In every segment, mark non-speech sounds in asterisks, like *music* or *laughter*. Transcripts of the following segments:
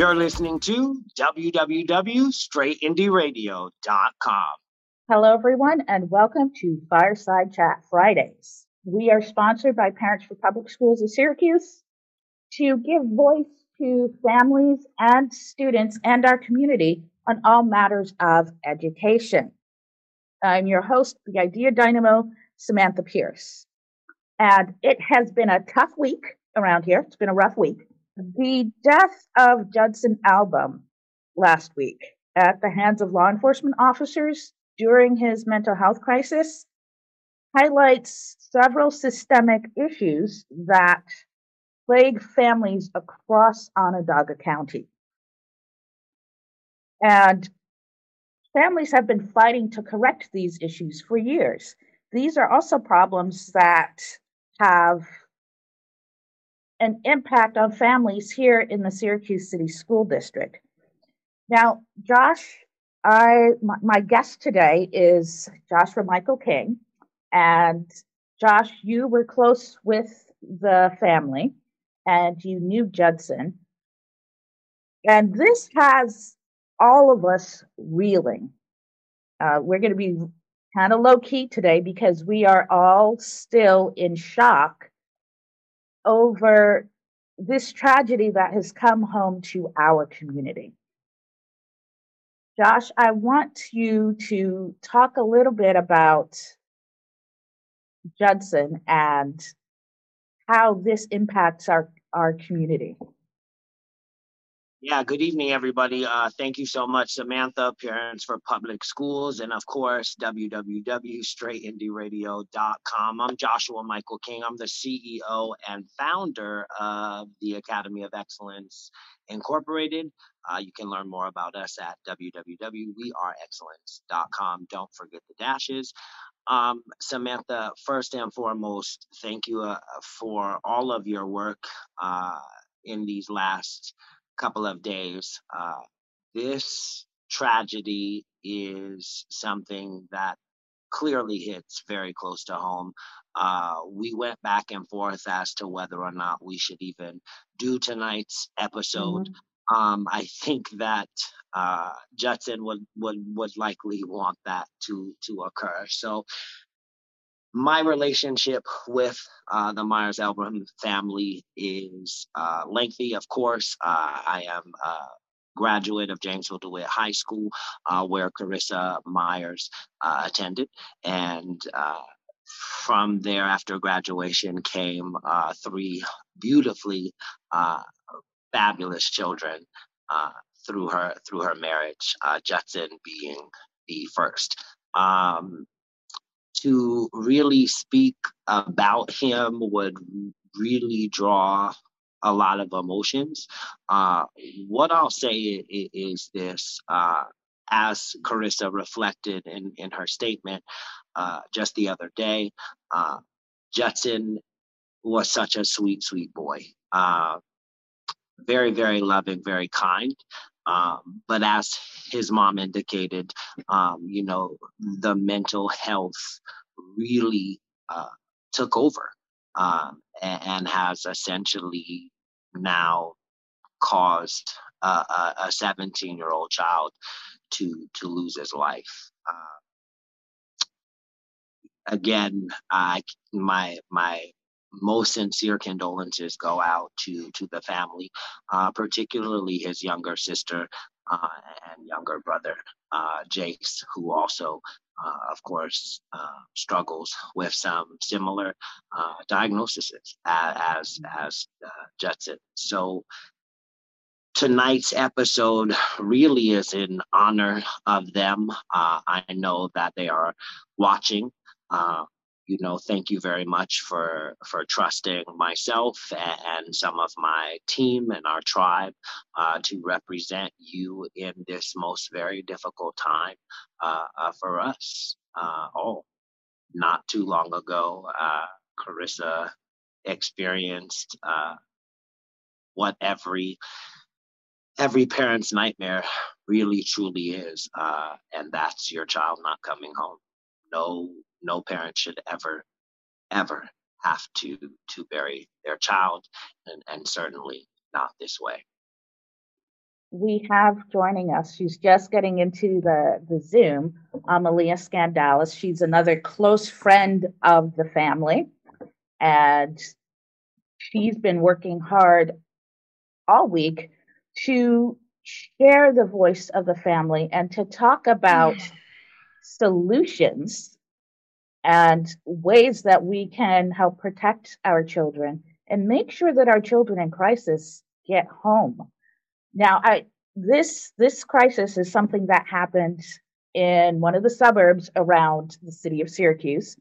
You're listening to www.straightindieradio.com. Hello, everyone, and welcome to Fireside Chat Fridays. We are sponsored by Parents for Public Schools of Syracuse to give voice to families and students and our community on all matters of education. I'm your host, the Idea Dynamo, Samantha Pierce. And it has been a tough week around here. It's been a rough week. The death of Judson Albahm last week at the hands of law enforcement officers during his mental health crisis highlights several systemic issues that plague families across Onondaga County. And families have been fighting to correct these issues for years. These are also problems that have an impact on families here in the Syracuse City School District. Now, Josh, I my, my guest today is Joshua Michael King, and Josh, you were close with the family, and you knew Judson, and this has all of us reeling. Uh, we're going to be kind of low key today because we are all still in shock over this tragedy that has come home to our community. Josh, I want you to talk a little bit about Judson and how this impacts our, our community. Yeah, good evening, everybody. Uh, thank you so much, Samantha, Parents for Public Schools, and of course, www.straightindyradio.com. I'm Joshua Michael King. I'm the CEO and founder of the Academy of Excellence Incorporated. Uh, you can learn more about us at www.weareexcellence.com. Don't forget the dashes. Um, Samantha, first and foremost, thank you uh, for all of your work uh, in these last couple of days. Uh, this tragedy is something that clearly hits very close to home. Uh, we went back and forth as to whether or not we should even do tonight's episode. Mm-hmm. Um, I think that uh, Judson would, would would likely want that to to occur. So my relationship with uh, the Myers Albahm family is uh, lengthy, of course. Uh, I am a graduate of Jamesville DeWitt High School, uh, where Carissa Myers uh, attended. And uh, from there, after graduation, came three beautifully fabulous children through her through her marriage, Judson being the first. Um, to really speak about him would really draw a lot of emotions. Uh, what I'll say is, is this uh, as Carissa reflected in, in her statement uh, just the other day, uh, Judson was such a sweet, sweet boy. Uh, very, very loving, very kind. Um, but as his mom indicated, um, you know, the mental health really uh, took over um, and, and, has essentially now caused a 17 year old child to to lose his life. Uh, again, I my my most sincere condolences go out to to the family, uh, particularly his younger sister uh, and younger brother, uh, Jace, who also, uh, of course, uh, struggles with some similar uh, diagnoses as as Judson. So tonight's episode really is in honor of them. I know that they are watching. Uh, you know, thank you very much for for trusting myself and, some of my team and our tribe uh, to represent you in this most very difficult time uh, uh, for us uh, all. Not too long ago, uh, Carissa experienced uh, what every every parent's nightmare really truly is, and that's your child not coming home. No no parent should ever, ever have to to bury their child, and, and certainly not this way. we have joining us, she's just getting into the, the Zoom, Amalia Skandalis. She's another close friend of the family. And she's been working hard all week to share the voice of the family and to talk about *sighs* solutions and ways that we can help protect our children and make sure that our children in crisis get home. Now, I this this crisis is something that happened in one of the suburbs around the city of Syracuse.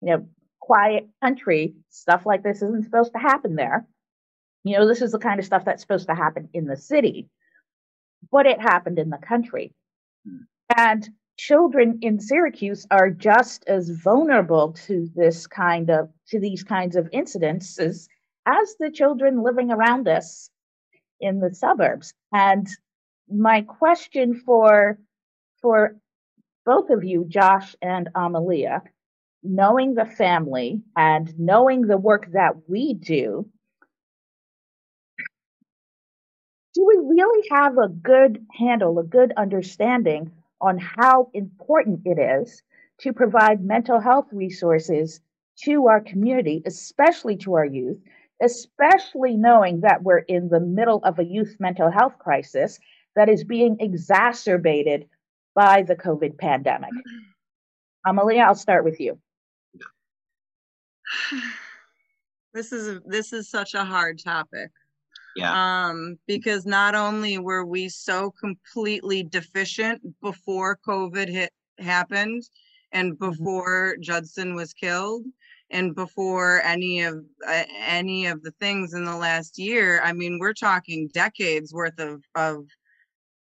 You know, quiet country, stuff like this isn't supposed to happen there. You know, this is the kind of stuff that's supposed to happen in the city, but it happened in the country. And children in Syracuse are just as vulnerable to this kind of to these kinds of incidences as, the children living around us in the suburbs. And my question for for both of you, Josh and Amalia, knowing the family and knowing the work that we do, do we really have a good handle, a good understanding on how important it is to provide mental health resources to our community, especially to our youth, especially knowing that we're in the middle of a youth mental health crisis that is being exacerbated by the COVID pandemic. *sighs* Amalia, I'll start with you. *sighs* This is a, this is such a hard topic. Yeah. Um, because not only were we so completely deficient before COVID hit happened and mm-hmm. before Judson was killed and before any of uh, any of the things in the last year, I mean, we're talking decades worth of of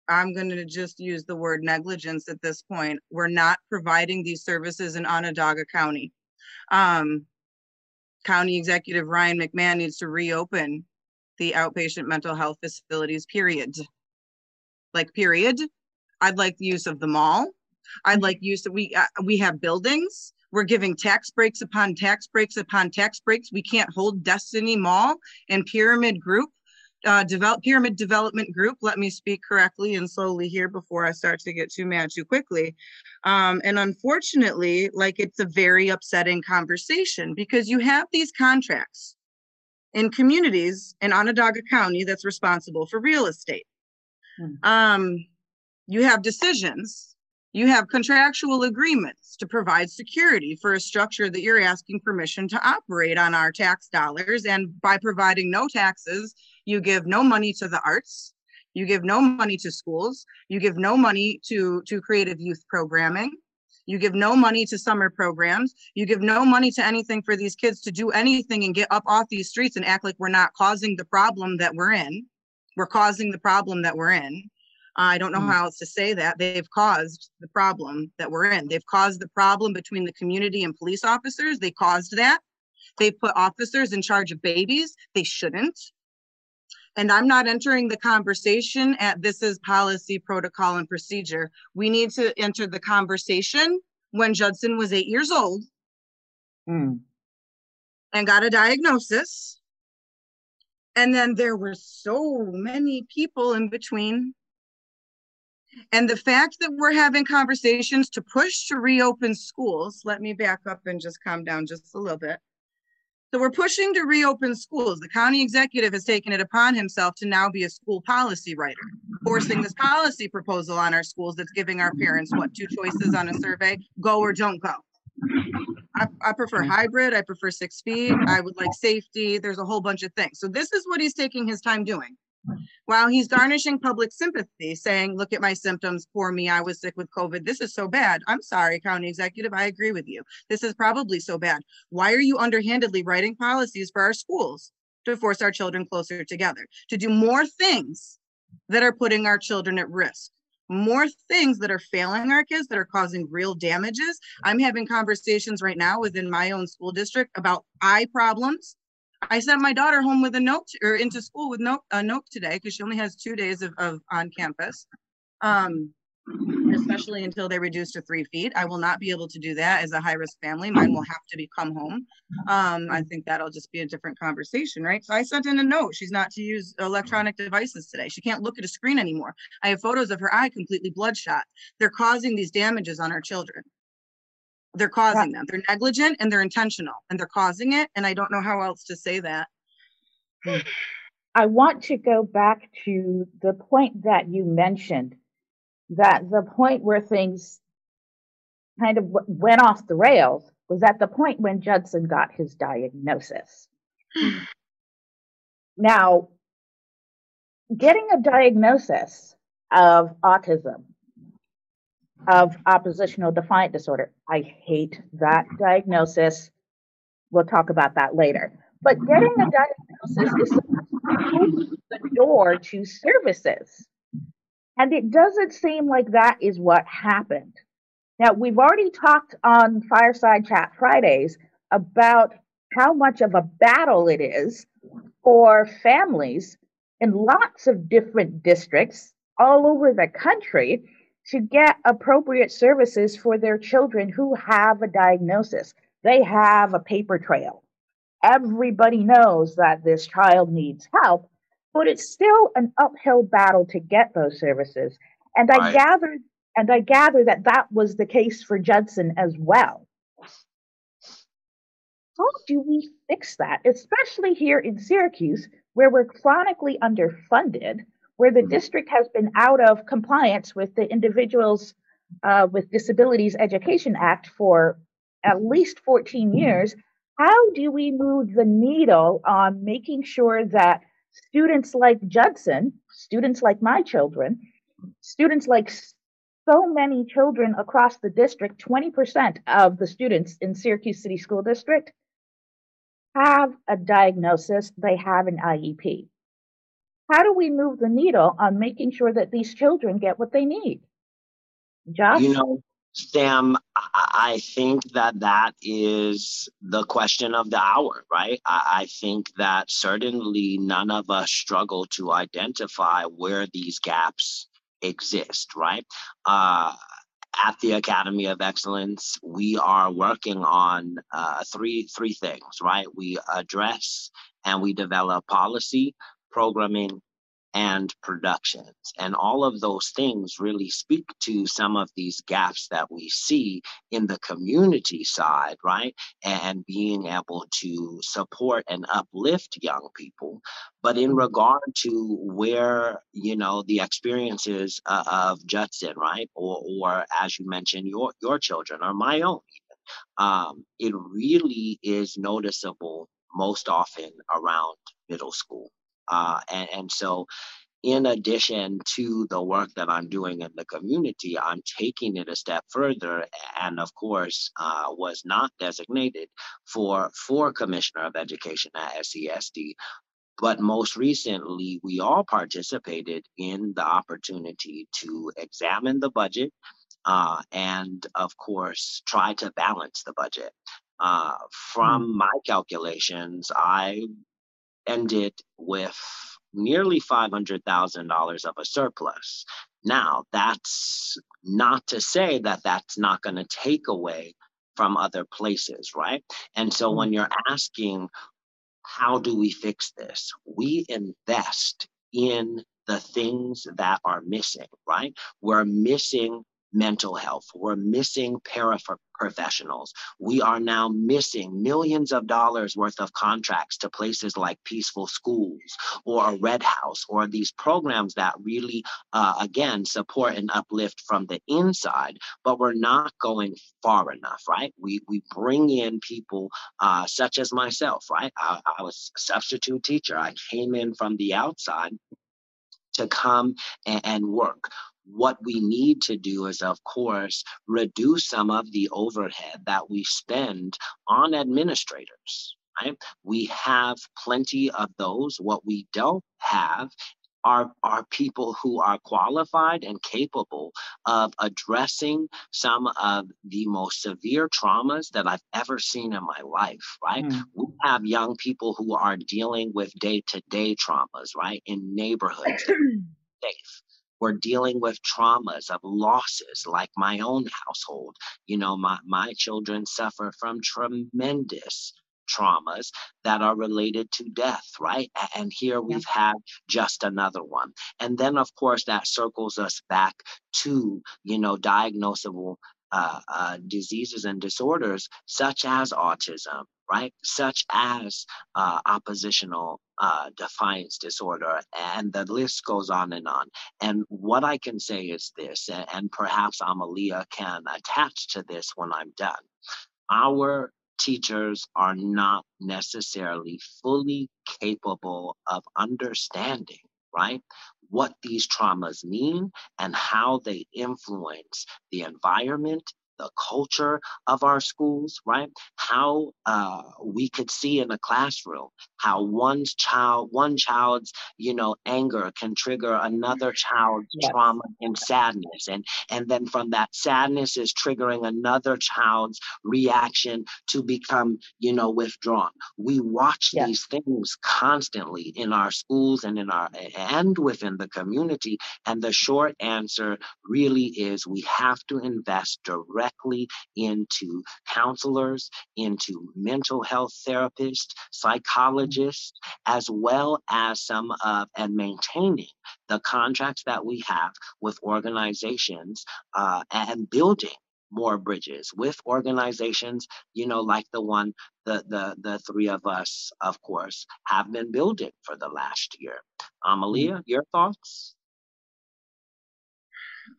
I'm going to just use the word negligence at this point. We're not providing these services in Onondaga County. Um, County Executive Ryan McMahon needs to reopen the outpatient mental health facilities, period. Like, period. I'd like the use of the mall. I'd like use of, we, uh, we have buildings. We're giving tax breaks upon tax breaks upon tax breaks. We can't hold Destiny Mall and Pyramid Group, uh, develop Pyramid Development Group. Let me speak correctly and slowly here before I start to get too mad too quickly. Um, and unfortunately, like it's a very upsetting conversation because you have these contracts in communities in Onondaga County that's responsible for real estate. Hmm. Um, you have decisions, you have contractual agreements to provide security for a structure that you're asking permission to operate on our tax dollars. And by providing no taxes, you give no money to the arts, you give no money to schools, you give no money to, to creative youth programming. You give no money to summer programs. You give no money to anything for these kids to do anything and get up off these streets and act like we're not causing the problem that we're in. We're causing the problem that we're in. I don't know mm. how else to say that. They've caused the problem that we're in. They've caused the problem between the community and police officers. They caused that. They put officers in charge of babies. They shouldn't. And I'm not entering the conversation at this is policy, protocol, and procedure. We need to enter the conversation when Judson was eight years old mm. and got a diagnosis. And then there were so many people in between. And the fact that we're having conversations to push to reopen schools, let me back up and just calm down just a little bit. So we're pushing to reopen schools. The county executive has taken it upon himself to now be a school policy writer, forcing this policy proposal on our schools that's giving our parents what two choices on a survey go or don't go. I, I, prefer hybrid. I prefer six feet. I would like safety. There's a whole bunch of things. So this is what he's taking his time doing. While he's garnishing public sympathy, saying, look at my symptoms, poor me, I was sick with COVID. This is so bad. I'm sorry, county executive, I agree with you. This is probably so bad. Why are you underhandedly writing policies for our schools to force our children closer together, to do more things that are putting our children at risk? more things that are failing our kids that are causing real damages. I'm having conversations right now within my own school district about eye problems I sent my daughter home with a note or into school with note a note today because she only has two days of, of on campus. Um, especially until they reduce to three feet. I will not be able to do that as a high risk family. Mine will have to be come home. Um, I think that'll just be a different conversation, right? So I sent in a note. She's not to use electronic devices today. She can't look at a screen anymore. I have photos of her eye completely bloodshot. They're causing these damages on our children. They're causing them. They're negligent and they're intentional and they're causing it. And I don't know how else to say that. I want to go back to the point that you mentioned that the point where things kind of went off the rails was at the point when Judson got his diagnosis. *sighs* now, getting a diagnosis of autism, of oppositional defiant disorder, I hate that diagnosis. We'll talk about that later. But getting a diagnosis is the door to services. And it doesn't seem like that is what happened. Now, we've already talked on Fireside Chat Fridays about how much of a battle it is for families in lots of different districts all over the country to get appropriate services for their children who have a diagnosis. They have a paper trail. Everybody knows that this child needs help, but it's still an uphill battle to get those services. And I right. gathered and I gather that that was the case for Judson as well. How do we fix that, especially here in Syracuse, where we're chronically underfunded, where the district has been out of compliance with the Individuals uh, with Disabilities Education Act for at least 14 years? How do we move the needle on making sure that students like Judson, students like my children, students like so many children across the district, 20% of the students in Syracuse City School District have a diagnosis, they have an IEP. How do we move the needle on making sure that these children get what they need? Josh? You know, Sam, I think that that is the question of the hour, right? I think that certainly none of us struggle to identify where these gaps exist, right? Uh, at the Academy of Excellence, we are working on uh, three three things, right? We address and we develop policy, programming, and productions. And all of those things really speak to some of these gaps that we see in the community side, right? And being able to support and uplift young people. But in regard to where, you know, the experiences uh, of Judson, right? Or, or as you mentioned, your, your children or my own, um, it really is noticeable most often around middle school uh, and, and so, in addition to the work that I'm doing in the community, I'm taking it a step further, and of course, uh, was not designated for for Commissioner of Education at SCSD. But most recently, we all participated in the opportunity to examine the budget uh, and, of course, try to balance the budget. Uh, from mm. my calculations, I ended with nearly $500,000 of a surplus. Now, that's not to say that that's not going to take away from other places, right? And so when mm-hmm. you're asking, how do we fix this? We invest in the things that are missing, right? We're missing mental health. We're missing paraprofessionals. We are now missing millions of dollars worth of contracts to places like Peaceful Schools or a Red House or these programs that really, uh, again, support and uplift from the inside, but we're not going far enough, right? We, we bring in people uh, such as myself, right? I, I was a substitute teacher. I came in from the outside to come and, work what we need to do is, of course, reduce some of the overhead that we spend on administrators. Right? We have plenty of those. What we don't have are, are people who are qualified and capable of addressing some of the most severe traumas that I've ever seen in my life, right? Mm. We have young people who are dealing with day to day traumas, right, in neighborhoods *clears throat* safe we're dealing with traumas of losses like my own household you know my, my children suffer from tremendous traumas that are related to death, right? And here we've had just another one. And then, of course, that circles us back to, you know, diagnosable uh, uh, diseases and disorders such as autism, right? Such as uh, oppositional uh, defiance disorder, and the list goes on and on. And what I can say is this, and, and perhaps Amalia can attach to this when I'm done. Our teachers are not necessarily fully capable of understanding, right? What these traumas mean and how they influence the environment the culture of our schools, right? How uh, we could see in a classroom how one's child, one child's, you know, anger can trigger another child's yes. trauma and sadness, and and then from that sadness is triggering another child's reaction to become, you know, withdrawn. We watch yes. these things constantly in our schools and in our and within the community, and the short answer really is we have to invest directly directly into counselors, into mental health therapists, psychologists, as well as some of and maintaining the contracts that we have with organizations uh, and building more bridges with organizations you know like the one the the the three of us of course have been building for the last year amalia mm. your thoughts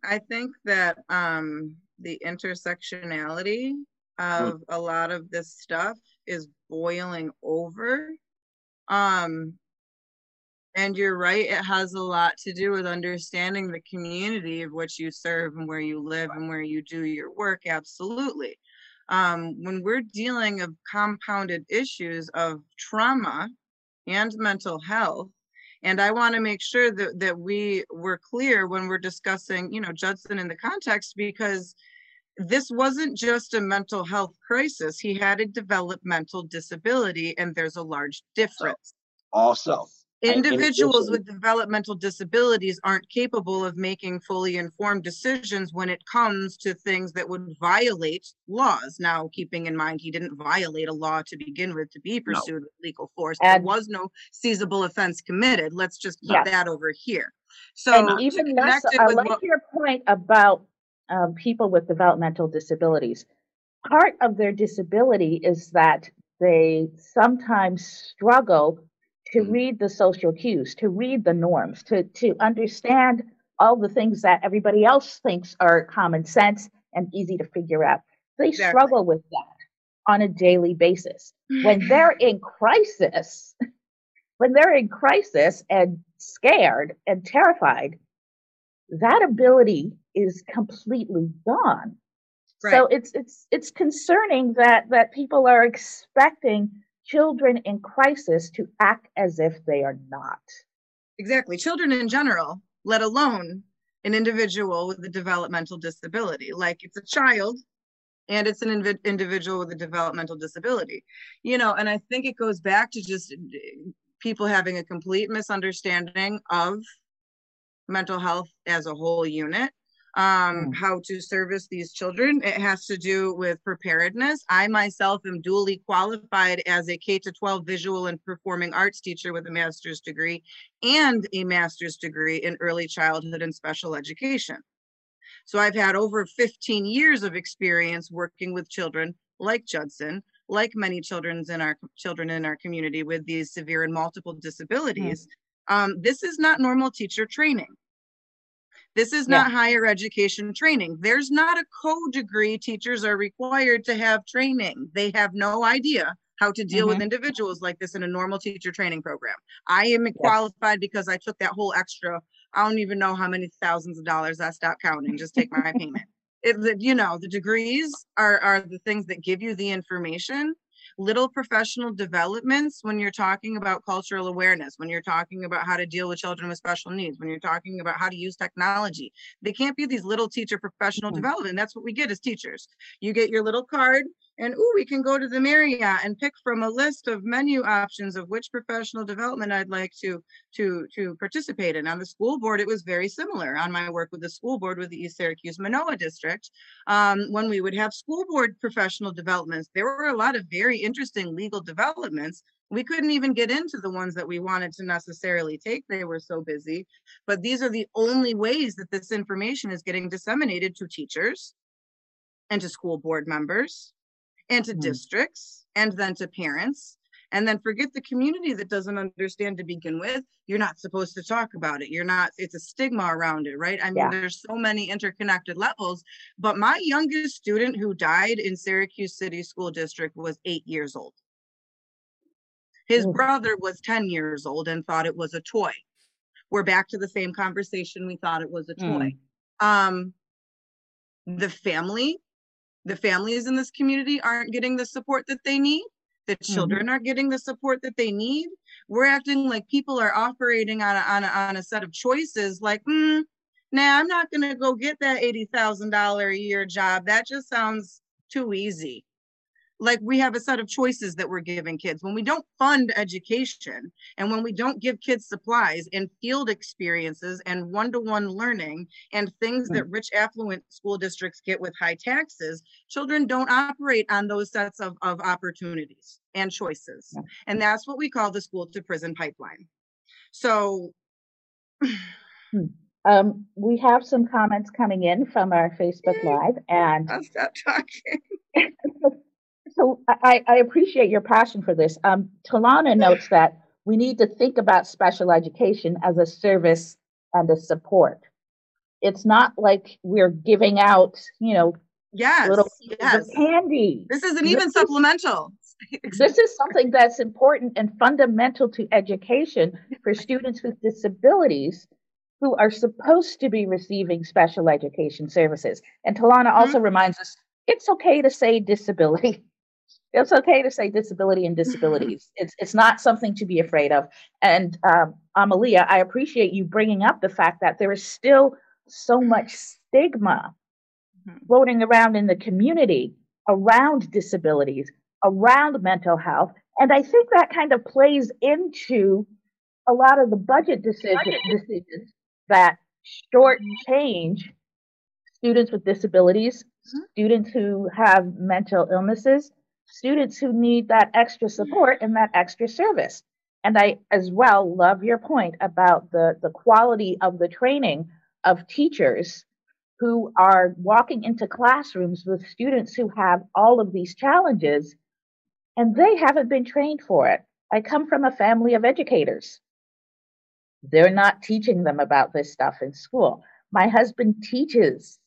i think that um the intersectionality hmm. of mm. a lot of this stuff is boiling over. Um, and you're right, it has a lot to do with understanding the community of which you serve and where you live and where you do your work. Absolutely. Um, when we're dealing of compounded issues of trauma and mental health, and I want to make sure that, that we were clear when we're discussing, you know, Judson in the context, because this wasn't just a mental health crisis. He had a developmental disability, and there's a large difference. Also, individuals with developmental disabilities aren't capable of making fully informed decisions when it comes to things that would violate laws. Now, keeping in mind he didn't violate a law to begin with to be pursued no. with legal force, and there was no seizable offense committed. Let's just keep yes. that over here. So, and even less, I like what, your point about um, people with developmental disabilities. Part of their disability is that they sometimes struggle to mm-hmm. read the social cues, to read the norms, to, to understand all the things that everybody else thinks are common sense and easy to figure out. They exactly. struggle with that on a daily basis. When they're in crisis, *laughs* when they're in crisis and scared and terrified, that ability is completely gone. Right. So it's it's it's concerning that that people are expecting children in crisis to act as if they are not. Exactly. Children in general, let alone an individual with a developmental disability. Like it's a child and it's an inv- individual with a developmental disability. You know, and I think it goes back to just people having a complete misunderstanding of mental health as a whole unit um, mm. how to service these children. It has to do with preparedness. I myself am duly qualified as a K to 12 visual and performing arts teacher with a master's degree and a master's degree in early childhood and special education. So I've had over 15 years of experience working with children like Judson, like many children's in our children in our community with these severe and multiple disabilities. Mm. Um, this is not normal teacher training. This is not yeah. higher education training. There's not a co degree teachers are required to have training. They have no idea how to deal mm-hmm. with individuals like this in a normal teacher training program. I am yes. qualified because I took that whole extra, I don't even know how many thousands of dollars I stopped counting, just take my *laughs* payment. It, you know, the degrees are, are the things that give you the information little professional developments when you're talking about cultural awareness, when you're talking about how to deal with children with special needs, when you're talking about how to use technology. They can't be these little teacher professional mm-hmm. development. That's what we get as teachers. You get your little card and ooh, we can go to the Marriott and pick from a list of menu options of which professional development I'd like to to to participate in. On the school board, it was very similar. On my work with the school board with the East Syracuse Minoa District, um, when we would have school board professional developments, there were a lot of very interesting legal developments. We couldn't even get into the ones that we wanted to necessarily take. They were so busy. But these are the only ways that this information is getting disseminated to teachers and to school board members and to mm-hmm. districts and then to parents and then forget the community that doesn't understand to begin with you're not supposed to talk about it you're not it's a stigma around it right i mean yeah. there's so many interconnected levels but my youngest student who died in syracuse city school district was eight years old his mm. brother was 10 years old and thought it was a toy we're back to the same conversation we thought it was a toy mm. um the family the families in this community aren't getting the support that they need the mm-hmm. children mm-hmm. are getting the support that they need we're acting like people are operating on a, on a, on a set of choices like mm, nah i'm not going to go get that $80000 a year job that just sounds too easy like we have a set of choices that we're giving kids. When we don't fund education and when we don't give kids supplies and field experiences and one-to-one learning and things that rich affluent school districts get with high taxes children don't operate on those sets of, of opportunities and choices. And that's what we call the school to prison pipeline. So hmm. um, we have some comments coming in from our facebook live and i'll stop talking *laughs* so I, I appreciate your passion for this. Um, Talana notes that we need to think about special education as a service and a support. It's not like we're giving out, you know, yes, little yes. candy. This isn't even this supplemental. Is, this is something that's important and fundamental to education for students with disabilities who are supposed to be receiving special education services. And Talana mm-hmm. also reminds us it's okay to say disability it's okay to say disability and disabilities. *laughs* it's it's not something to be afraid of. And um, Amalia, I appreciate you bringing up the fact that there is still so much stigma mm-hmm. floating around in the community around disabilities, around mental health, and I think that kind of plays into a lot of the budget decision, decisions that shortchange students with disabilities, mm-hmm. students who have mental illnesses, students who need that extra support and that extra service. And I as well love your point about the, the quality of the training of teachers who are walking into classrooms with students who have all of these challenges and they haven't been trained for it. I come from a family of educators. They're not teaching them about this stuff in school. My husband teaches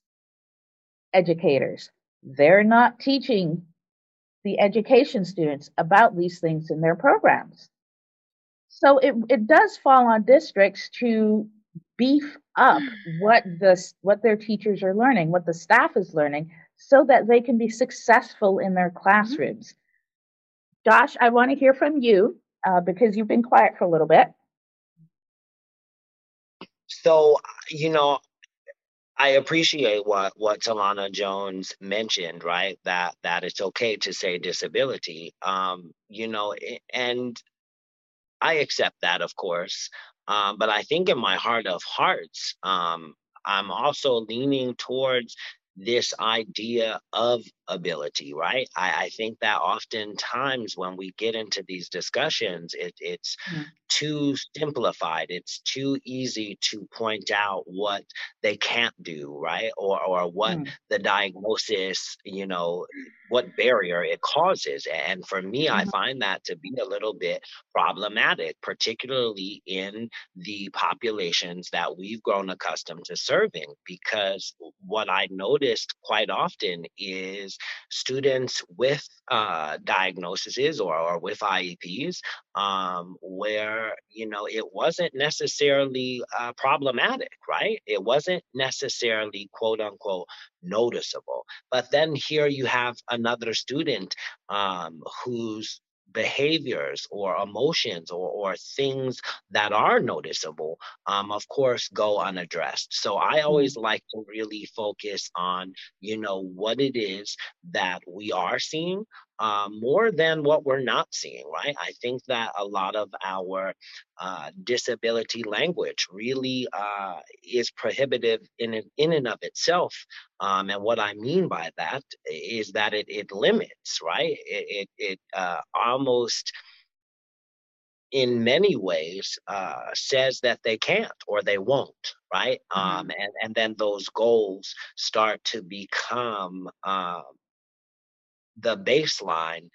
educators. They're not teaching the education students about these things in their programs. So it, it does fall on districts to beef up what the what their teachers are learning, what the staff is learning, so that they can be successful in their classrooms. Josh, I want to hear from you uh, because you've been quiet for a little bit. So, you know, I appreciate what what Talana Jones mentioned, right? That that it's okay to say disability. Um, you know, and I accept that, of course. Um, but I think in my heart of hearts, um, I'm also leaning towards this idea of ability, right? I, I, think that oftentimes when we get into these discussions, it, it's mm. too simplified. It's too easy to point out what they can't do, right? Or or what mm. the diagnosis, you know, what barrier it causes. And for me, mm-hmm. I find that to be a little bit problematic, particularly in the populations that we've grown accustomed to serving, because what I noticed quite often is students with uh, diagnoses or, or with IEPs um, where, you know, it wasn't necessarily uh, problematic, right? It wasn't necessarily quote unquote noticeable. But then here you have another student um, whose behaviors or emotions or, or things that are noticeable, um, of course, go unaddressed. So I mm-hmm. always like to really focus on, you know, what it is that we are seeing uh, more than what we're not seeing, right? I think that a lot of our uh, disability language really uh, is prohibitive in, in and of itself. Um, and what I mean by that is that it, it limits, right? It, it, it uh, almost in many ways uh, says that they can't or they won't, right? Mm-hmm. Um, and, and then those goals start to become um, the baseline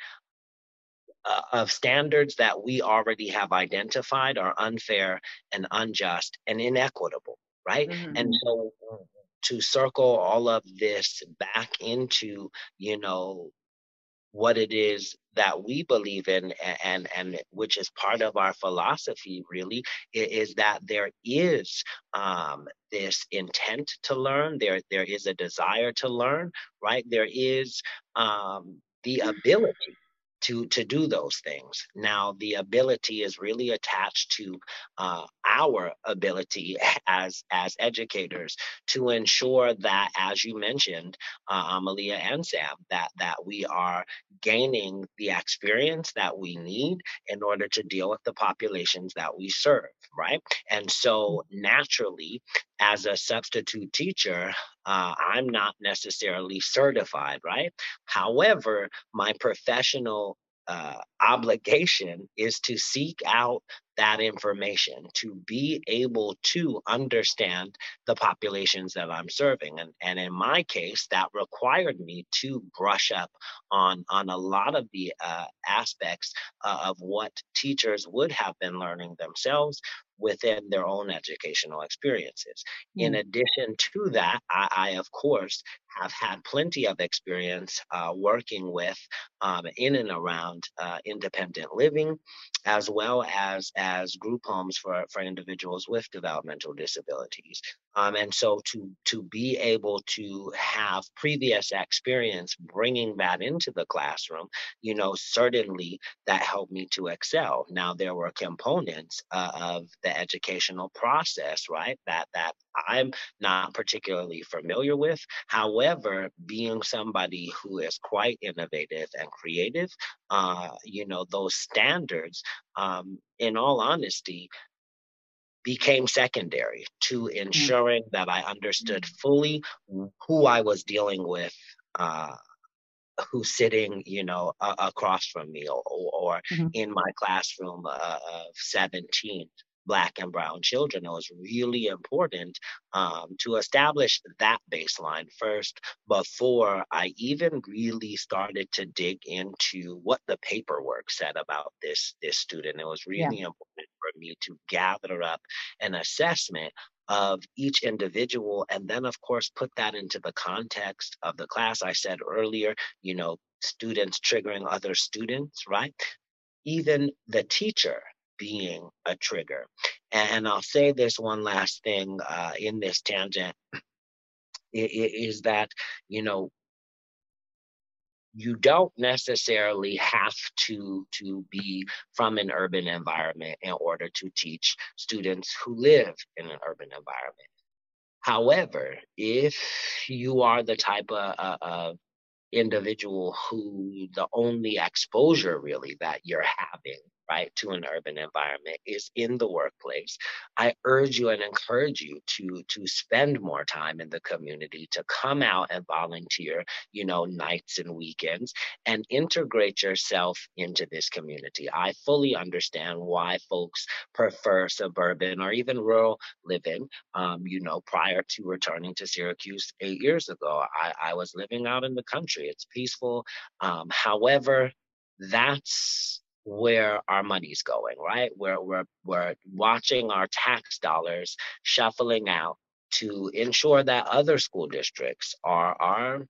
uh, of standards that we already have identified are unfair and unjust and inequitable, right? Mm-hmm. And so to circle all of this back into, you know, what it is that we believe in and, and, and which is part of our philosophy really is that there is um, this intent to learn there there is a desire to learn right? There is um, the ability to to do those things. Now, the ability is really attached to uh, our ability *laughs* as as educators to ensure that, as you mentioned, uh, Amalia and Sam, that that we are gaining the experience that we need in order to deal with the populations that we serve, right? And so, naturally, as a substitute teacher, uh, I'm not necessarily certified, right? However, my professional uh, obligation is to seek out that information to be able to understand the populations that I'm serving. And, and in my case, that required me to brush up on, on a lot of the uh, aspects uh, of what teachers would have been learning themselves within their own educational experiences. Mm. In addition to that, I, I, of course, have had plenty of experience uh, working with um, in and around uh, independent living, as well as as group homes for for individuals with developmental disabilities. Um, and so to to be able to have previous experience bringing that into the classroom, you know, certainly that helped me to excel. Now there were components uh, of the educational process, right, that that I'm not particularly familiar with. However, being somebody who is quite innovative and creative, uh, you know, those standards, um, in all honesty, became secondary to mm. ensuring mm-hmm. that I understood mm. fully who I was dealing with, uh, who's sitting, you know, uh, across from me or, or mm-hmm. in my classroom uh, of 17 Black and Brown children. It was really important um, to establish that baseline first before I even really started to dig into what the paperwork said about this this student. It was really yeah. important me to gather up an assessment of each individual and then of course put that into the context of the class i said earlier you know students triggering other students right even the teacher being a trigger. And I'll say this one last thing uh, in this tangent is that, you know, you don't necessarily have to to be from an urban environment in order to teach students who live in an urban environment. However, if you are the type of, uh, of individual who the only exposure really that you're having right, to an urban environment is in the workplace. I urge you and encourage you to to spend more time in the community, to come out and volunteer, you know, nights and weekends and integrate yourself into this community. I fully understand why folks prefer suburban or even rural living. Um, you know, prior to returning to Syracuse eight years ago, I, I was living out in the country. It's peaceful. Um, however, that's where our money's going, right? We're, we're, we're watching our tax dollars shuffling out to ensure that other school districts are, are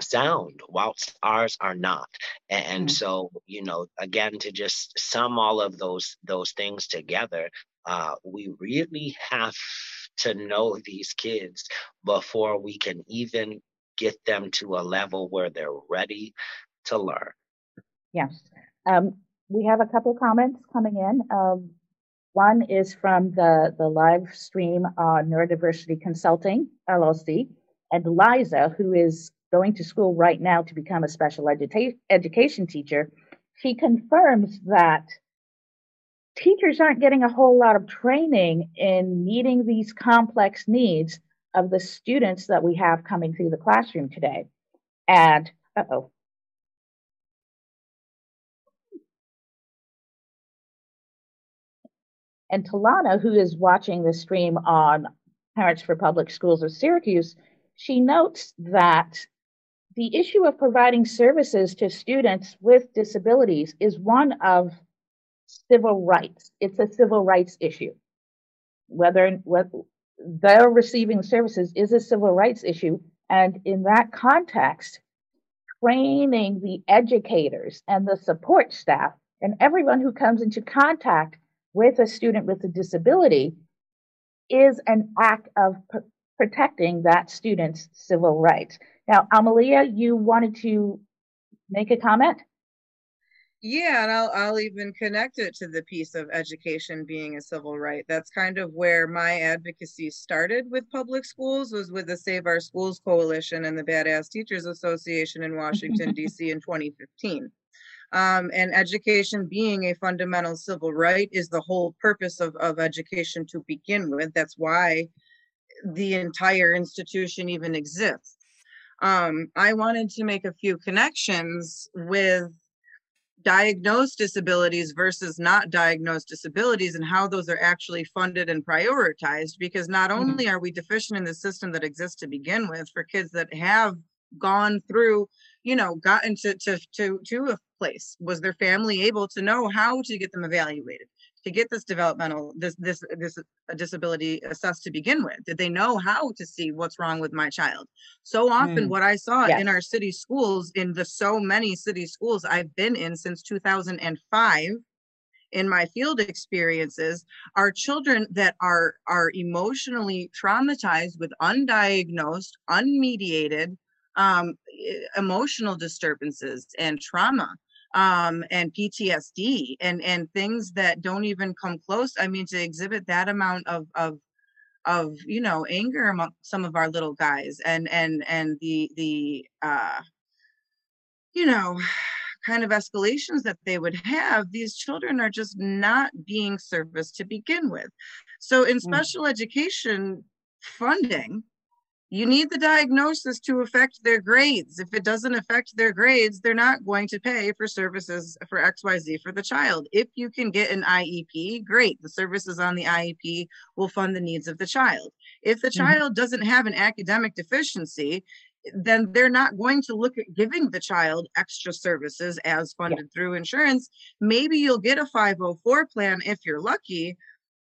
sound whilst ours are not and, mm-hmm. so you know again to just sum all of those those things together uh, we really have to know these kids before we can even get them to a level where they're ready to learn yes Um, we have a couple comments coming in. Um, one is from the, the live stream on Neurodiversity Consulting LLC and Liza, who is going to school right now to become a special educa- education teacher. She confirms that teachers aren't getting a whole lot of training in meeting these complex needs of the students that we have coming through the classroom today. And, oh. And Talana, who is watching the stream on Parents for Public Schools of Syracuse, she notes that the issue of providing services to students with disabilities is one of civil rights. It's a civil rights issue. Whether, whether they're receiving services is a civil rights issue. And in that context, training the educators and the support staff and everyone who comes into contact with a student with a disability is an act of p- protecting that student's civil rights. Now, Amalia, you wanted to make a comment? Yeah, and I'll I'll even connect it to the piece of education being a civil right. That's kind of where my advocacy started with public schools was with the Save Our Schools Coalition and the Badass Teachers Association in Washington D.C. *laughs* in 2015. Um, and education being a fundamental civil right is the whole purpose of, of education to begin with. That's why the entire institution even exists. Um, I wanted to make a few connections with diagnosed disabilities versus not diagnosed disabilities and how those are actually funded and prioritized because not mm-hmm. only are we deficient in the system that exists to begin with for kids that have gone through you know gotten to to to to a place was their family able to know how to get them evaluated to get this developmental this this this a disability assessed to begin with did they know how to see what's wrong with my child so often mm. what i saw yes. in our city schools in the so many city schools i've been in since 2005 in my field experiences are children that are are emotionally traumatized with undiagnosed unmediated um, emotional disturbances and trauma um, and PTSD and and things that don't even come close. I mean, to exhibit that amount of of of you know anger among some of our little guys and and and the the uh, you know *sighs* kind of escalations that they would have these children are just not being serviced to begin with so in mm. special mm. education funding you need the diagnosis to affect their grades. If it doesn't affect their grades, they're not going to pay for services for XYZ for the child. If you can get an IEP, great. The services on the IEP will fund the needs of the child. If the mm-hmm. child doesn't have an academic deficiency, then they're not going to look at giving the child extra services as funded yeah. through insurance. Maybe you'll get a 504 plan if you're lucky,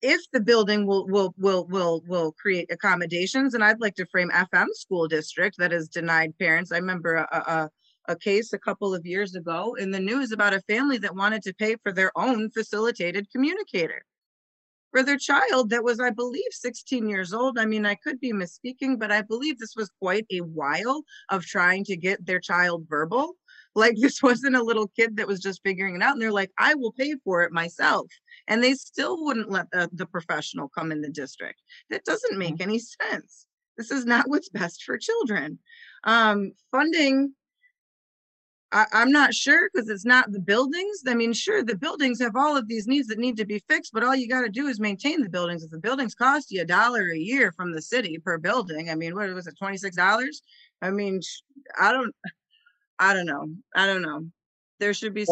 if the building will will will will will create accommodations and i'd like to frame fm school district that has denied parents. I remember a, a, a case a couple of years ago in the news about a family that wanted to pay for their own facilitated communicator for their child that was i believe 16 years old. I mean i could be misspeaking but i believe this was quite a while of trying to get their child verbal like *laughs* this wasn't a little kid that was just figuring it out. And they're like, I will pay for it myself. And they still wouldn't let the, the professional come in the district. That doesn't make mm-hmm. any sense. This is not *laughs* what's best for children. Um, funding I, am not sure because it's not the buildings. I mean, sure, the buildings have all of these needs that need to be fixed, but all you got to do is maintain the buildings. If the buildings cost you a dollar a year from the city per building, I mean, what was it, twenty six dollars? I mean, I don't. I don't know. I don't know. There should be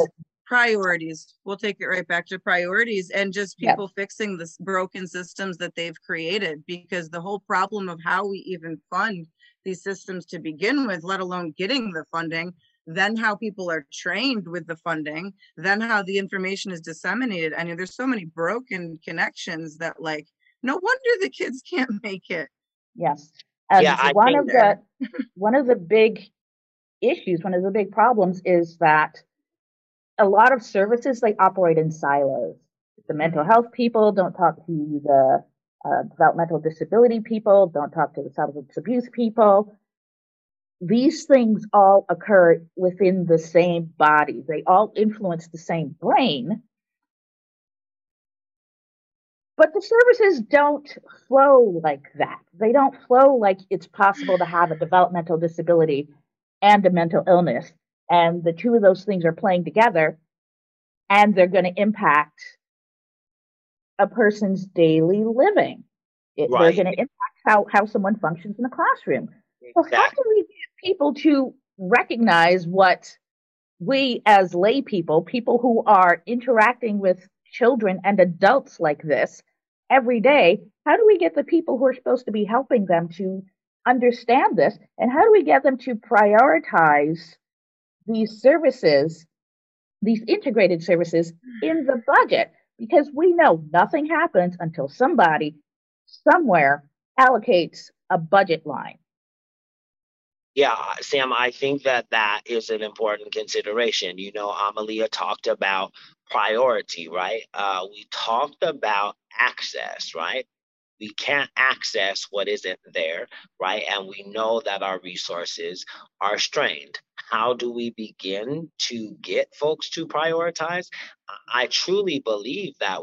priorities. We'll take it right back to priorities and just people fixing the broken systems that they've created because the whole problem of how we even fund these systems to begin with, let alone getting the funding, then how people are trained with the funding, then how the information is disseminated. I mean, there's so many broken connections that like no wonder the kids *laughs* can't make it. Yes. And yeah, one of the one of the big issues, one of the big problems is that a lot of services they operate in silos. The mental health people don't talk to the uh, developmental disability people, don't talk to the substance abuse people. these things all occur within the same body. They all influence the same brain. But the services don't flow like that. They don't flow like it's possible to have a developmental disability and a mental illness. And the two of those things are playing together and they're going to impact a person's daily living. It, right. They're going to impact how, how someone functions in the classroom. Exactly. So, how do we get people to recognize what we as lay people, people who are interacting with children and adults like this every day, how do we get the people who are supposed to be helping them to understand this? And how do we get them to prioritize these services, these integrated services in the budget? Because we know nothing happens until somebody somewhere allocates a budget line. Yeah, Sam, I think that that is an important consideration. You know, Amalia talked about priority, right? Uh, we talked about access, right? We can't access what isn't there, right? And we know that our resources are strained. How do we begin to get folks to prioritize? I truly believe that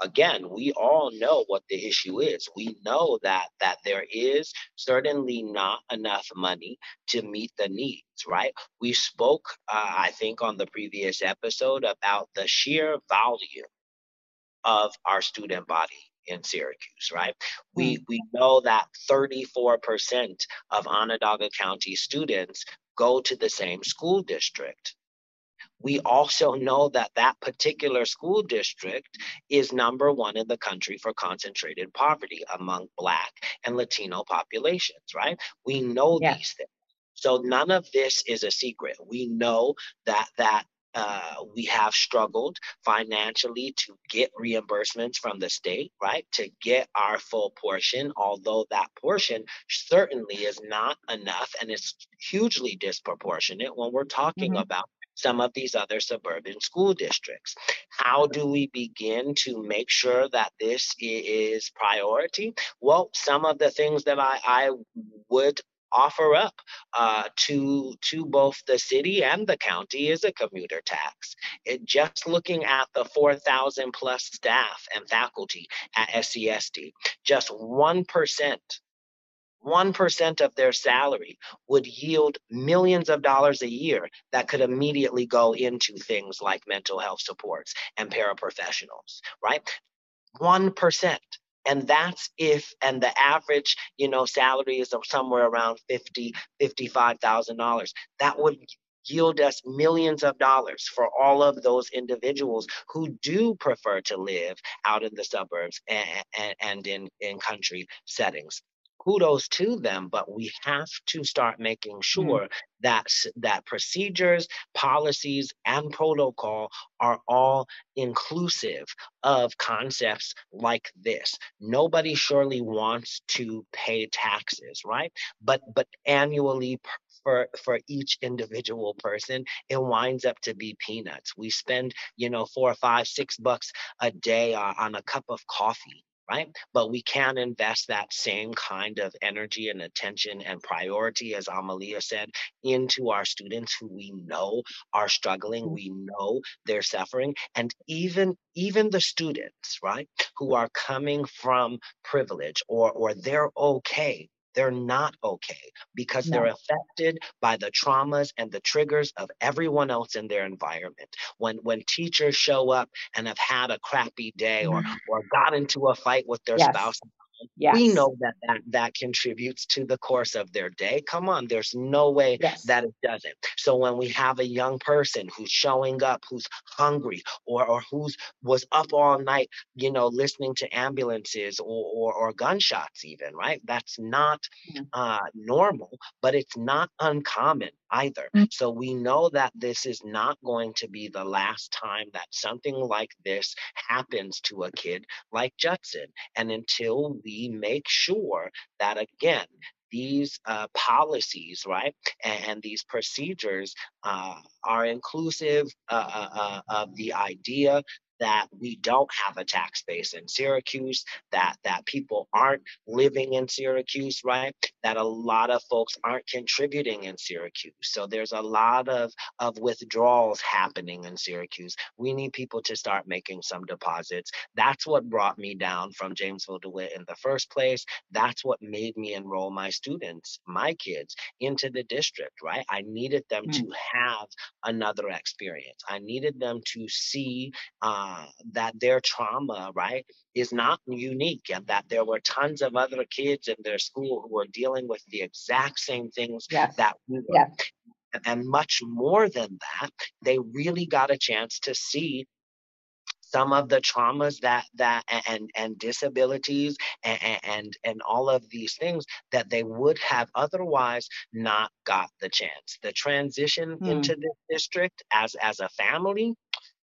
again, we all know what the issue is. We know that that there is certainly not enough money to meet the needs, right? We spoke, uh, I think, on the previous episode about the sheer volume of our student body in Syracuse, right? We mm. we know that 34% of Onondaga County students go to the same school district we also know that that particular school district is number one in the country for concentrated poverty among Black and Latino populations, right? We know yeah. these things. So none of this is a secret. We know that that uh, we have struggled financially to get reimbursements from the state, right? To get our full portion, although that portion certainly is not enough and it's hugely disproportionate when we're talking mm-hmm. about some of these other suburban school districts. How do we begin to make sure that this is priority? Well, some of the things that I, I would offer up uh, to to both the city and the county is a commuter tax. It, just looking at the 4,000 plus staff and faculty at SCSD, just 1% 1% of their salary would yield millions of dollars a year that could immediately go into things like mental health supports and paraprofessionals, right? 1%. And that's if, and the average, you know, salary is somewhere around 50, $55,000. That would yield us millions of dollars for all of those individuals who do prefer to live out in the suburbs and, and, and in, in country settings kudos to them but we have to start making mm-hmm. sure mm-hmm. that that procedures policies and protocol are all inclusive of concepts like this nobody surely wants to pay taxes right but but annually for for each individual person it winds up to be peanuts we spend you know four or five six bucks a day on, on a cup of coffee right? But we can invest that same kind of energy and attention and priority, as Amalia said, into our students who we know are struggling, mm. we know they're suffering, and even even the students, right, who are coming from privilege or or they're okay they're not okay because no. they're affected by the traumas and the triggers of everyone else in their environment. When when teachers show up and have had a crappy day or mm-hmm. or got into a fight with their yes. spouse Yes. We know that, that that contributes to the course of their day. Come on, there's no way yes. that it doesn't. So when we have a young person who's showing up, who's hungry, or or who's was up all night, you know, listening to ambulances or or, or gunshots, even right? That's not uh, normal, but it's not uncommon either. Mm-hmm. So we know that this is not going to be the last time that something like this happens to a kid like Judson. And until we make sure that, again, these uh, policies, right, and, and these procedures uh, are inclusive uh, uh, uh of the idea that we don't have a tax base in Syracuse, that that people aren't living in Syracuse, right? That a lot of folks aren't contributing in Syracuse. So there's a lot of of withdrawals happening in Syracuse. We need people to start making some deposits. That's what brought me down from Jamesville DeWitt in the first place. That's what made me enroll my students, my kids, into the district, right? I needed them mm. to have another experience. I needed them to see uh, that their trauma, right, is not unique and that there were tons of other kids in their school who were dealing with the exact same things yes. that we were. Yes. And much more than that, they really got a chance to see some of the traumas that that and and disabilities and and, and all of these things that they would have otherwise not got the chance the transition hmm. into this district as as a family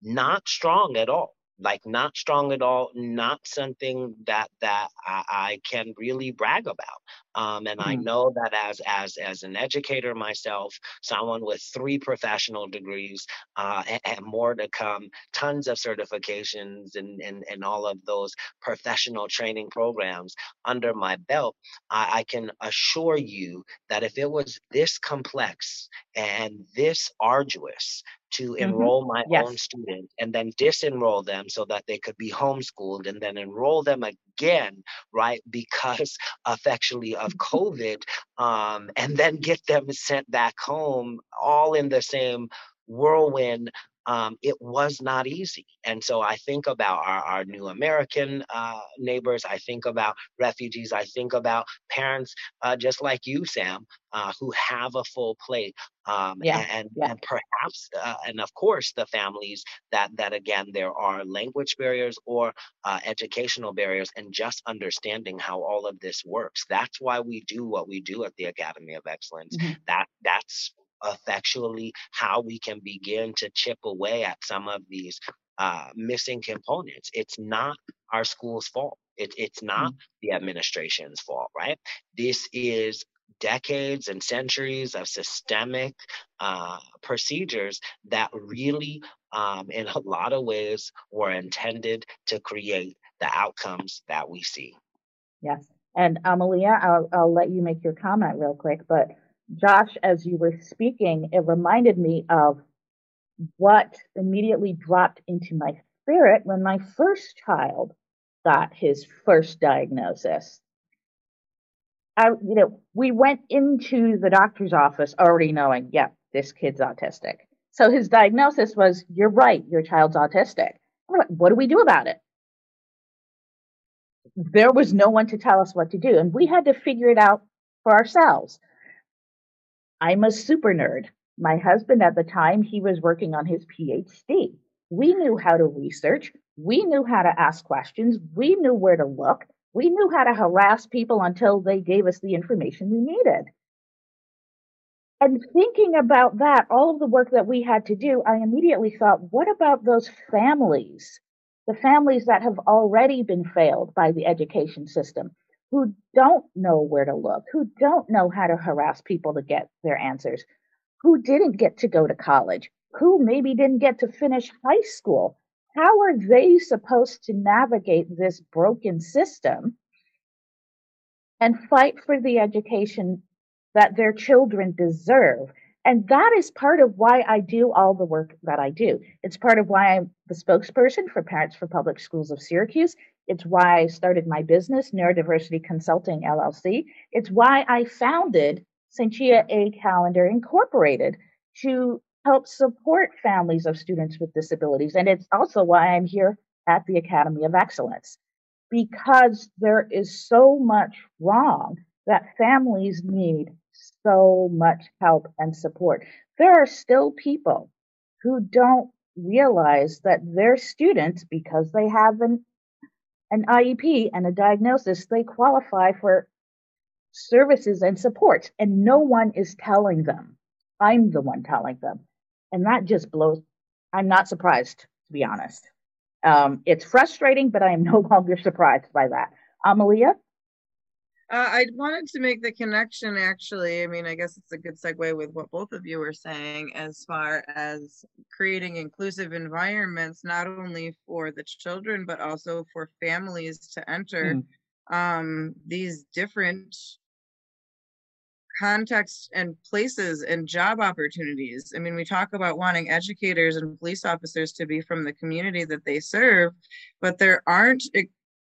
not mm-hmm. strong at all like not strong at all not something that that i, I can really brag about um, and mm-hmm. i know that as as as an educator myself someone with three professional degrees uh, and, and, more to come tons of certifications and, and and all of those professional training programs under my belt I, I can assure you that if it was this complex and this arduous to mm-hmm. enroll my yes. own students and then disenroll them so that they could be homeschooled and then enroll them again, right? Because *laughs* effectually of. COVID, um, and then get them sent back home all in the same whirlwind um, it was not easy. And so I think about our, our new American uh, neighbors. I think about refugees. I think about parents uh, just like you, Sam, uh, who have a full plate. Um, yeah, and, yeah. and perhaps, uh, and of course, the families that, that again, there are language barriers or uh, educational barriers and just understanding how all of this works. That's why we do what we do at the Academy of Excellence. Mm-hmm. That That's effectually how we can begin to chip away at some of these uh, missing components. It's not our school's fault. It, it's not mm-hmm. the administration's fault, right? This is decades and centuries of systemic uh, procedures that really, um, in a lot of ways, were intended to create the outcomes that we see. Yes. And Amalia, I'll, I'll let you make your comment real quick, but Josh, as you were speaking, it reminded me of what immediately dropped into my spirit when my first child got his first diagnosis. I, you know, we went into the doctor's office already knowing, yeah, this kid's autistic. So his diagnosis was, you're right, your child's autistic. What do we do about it? There was no one to tell us what to do, and we had to figure it out for ourselves. I'm a super nerd. My husband at the time, he was working on his PhD. We knew how to research. We knew how to ask questions. We knew where to look. We knew how to harass people until they gave us the information we needed. And thinking about that, all of the work that we had to do, I immediately thought, what about those families? The families that have already been failed by the education system who don't know where to look, who don't know how to harass people to get their answers, who didn't get to go to college, who maybe didn't get to finish high school. How are they supposed to navigate this broken system and fight for the education that their children deserve? And that is part of why I do all the work that I do. It's part of why I'm the spokesperson for Parents for Public Schools of Syracuse. It's why I started my business, Neurodiversity Consulting LLC. It's why I founded Sanchia A Calendar Incorporated to help support families of students with disabilities. And it's also why I'm here at the Academy of Excellence, because there is so much wrong that families need so much help and support. There are still people who don't realize that their students, because they have an, an IEP and a diagnosis, they qualify for services and supports, and no one is telling them. I'm the one telling them. And that just blows. I'm not surprised, to be honest. Um, it's frustrating, but I am no *laughs* longer surprised by that. Amalia? Uh, I wanted to make the connection actually. I mean, I guess it's a good segue with what both of you were saying as far as creating inclusive environments, not only for the children, but also for families to enter mm. um, these different contexts and places and job opportunities. I mean, we talk about wanting educators and police officers to be from the community that they serve, but there aren't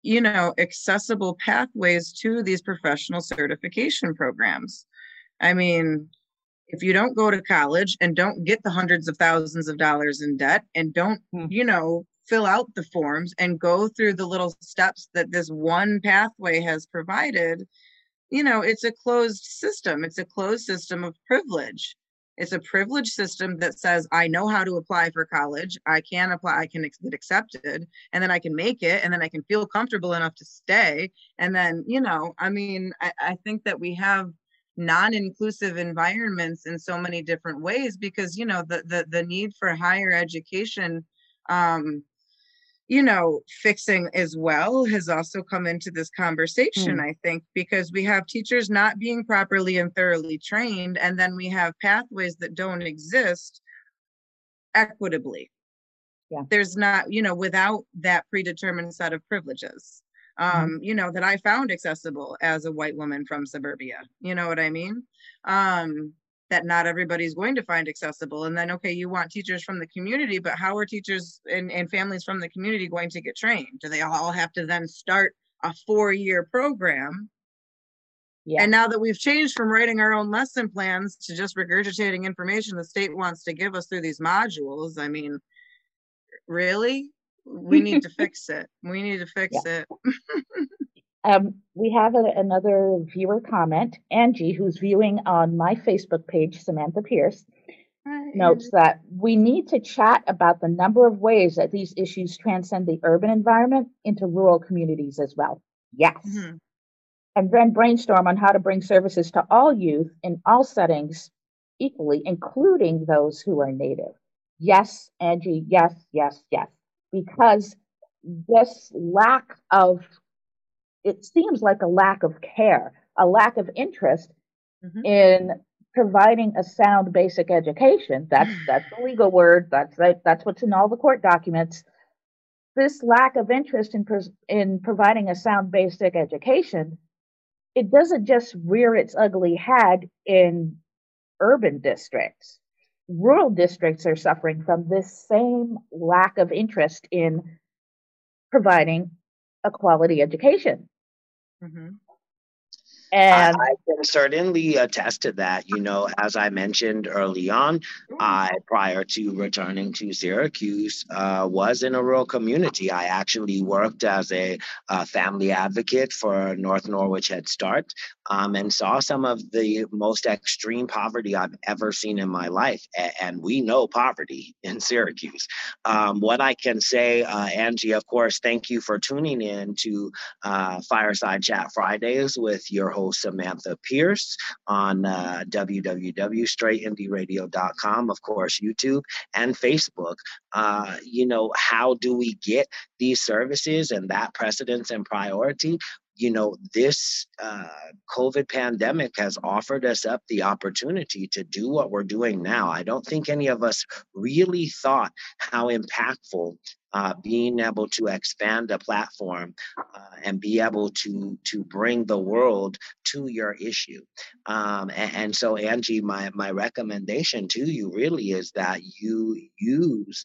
you know, accessible pathways to these professional certification programs. I mean, if you don't go to college and don't get the hundreds of thousands of dollars in debt and don't, hmm. you know, fill out the forms and go through the little steps that this one pathway has provided, you know, it's a closed system. It's a closed system of privilege. It's a privilege system that says I know how to apply for college. I can apply, I can get accepted, and then I can make it, and then I can feel comfortable enough to stay. And then, you know, I mean, I, I think that we have non-inclusive environments in so many different ways because you know the the, the need for higher education um you know, fixing as well has also come into this conversation, mm. I think, because we have teachers not being properly and thoroughly trained, and then we have pathways that don't exist equitably. Yeah. There's not, you know, without that predetermined set of privileges, mm-hmm. um, mm. you know, that I found accessible as a white woman from suburbia. You know what I mean? Um, that not everybody's going to find accessible and then okay you want teachers from the community but how are teachers and, and families from the community going to get trained do they all have to then start a four year program yeah. And now that we've changed from writing our own lesson plans to just regurgitating information the state wants to give us through these modules, I mean, really? We need to *laughs* fix it. We need to fix yeah. it. *laughs* Um, we have a, another viewer comment. Angie, who's viewing on my Facebook page, Samantha Pierce, Hi, notes that we need to chat about the number of ways that these issues transcend the urban environment into rural communities as well. Yes. Mm-hmm. And then brainstorm on how to bring services to all youth in all settings equally, including those who are native. Yes, Angie, yes, yes, yes. Because this lack of it seems like a lack of care, a lack of interest mm-hmm. in providing a sound basic education. That's *sighs* that's the legal word. That's that's what's in all the court documents. This lack of interest in in providing a sound basic education, it doesn't just rear its ugly head in urban districts. Rural districts are suffering from this same lack of interest in providing a quality education. Mm-hmm. And I can certainly attest to that. You know, as I mentioned early on, I, prior to returning to Syracuse, uh, was in a rural community. I actually worked as a uh, family advocate for North Norwich Head Start um, and saw some of the most extreme poverty I've ever seen in my life. and we know poverty in Syracuse. Um, what I can say, uh, Angie, of course, thank you for tuning in to uh, Fireside Chat Fridays with your host Samantha Pierce on uh, www.straightindyradio.com, of course, YouTube and Facebook. Uh, you know, how do we get these services and that precedence and priority? You know, this uh, COVID pandemic has offered us up the opportunity to do what we're doing now. I don't think any of us really thought how impactful uh, being able to expand a platform uh, and be able to to bring the world to your issue. Um, and, and, so, Angie, my my recommendation to you really is that you use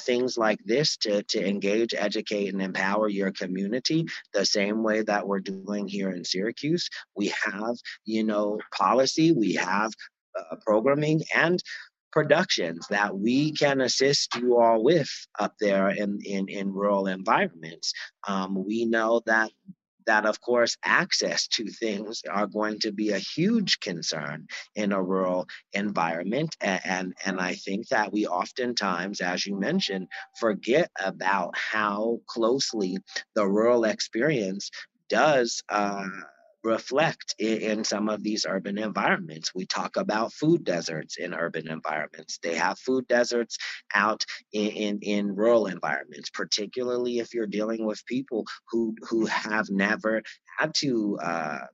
things like this to, to engage, educate, and empower your community the same way that we're doing here in Syracuse. We have, you know, policy, we have uh, programming, and productions that we can assist you all with up there in, in, in rural environments. Um, we know that that of course access to things are going to be a huge concern in a rural environment. And and, and i think that we oftentimes as you mentioned forget about how closely the rural experience does uh, reflect in, some of these urban environments. We talk about food deserts in urban environments. They have food deserts out in, in, in rural environments, particularly if you're dealing with people who who have never had to uh,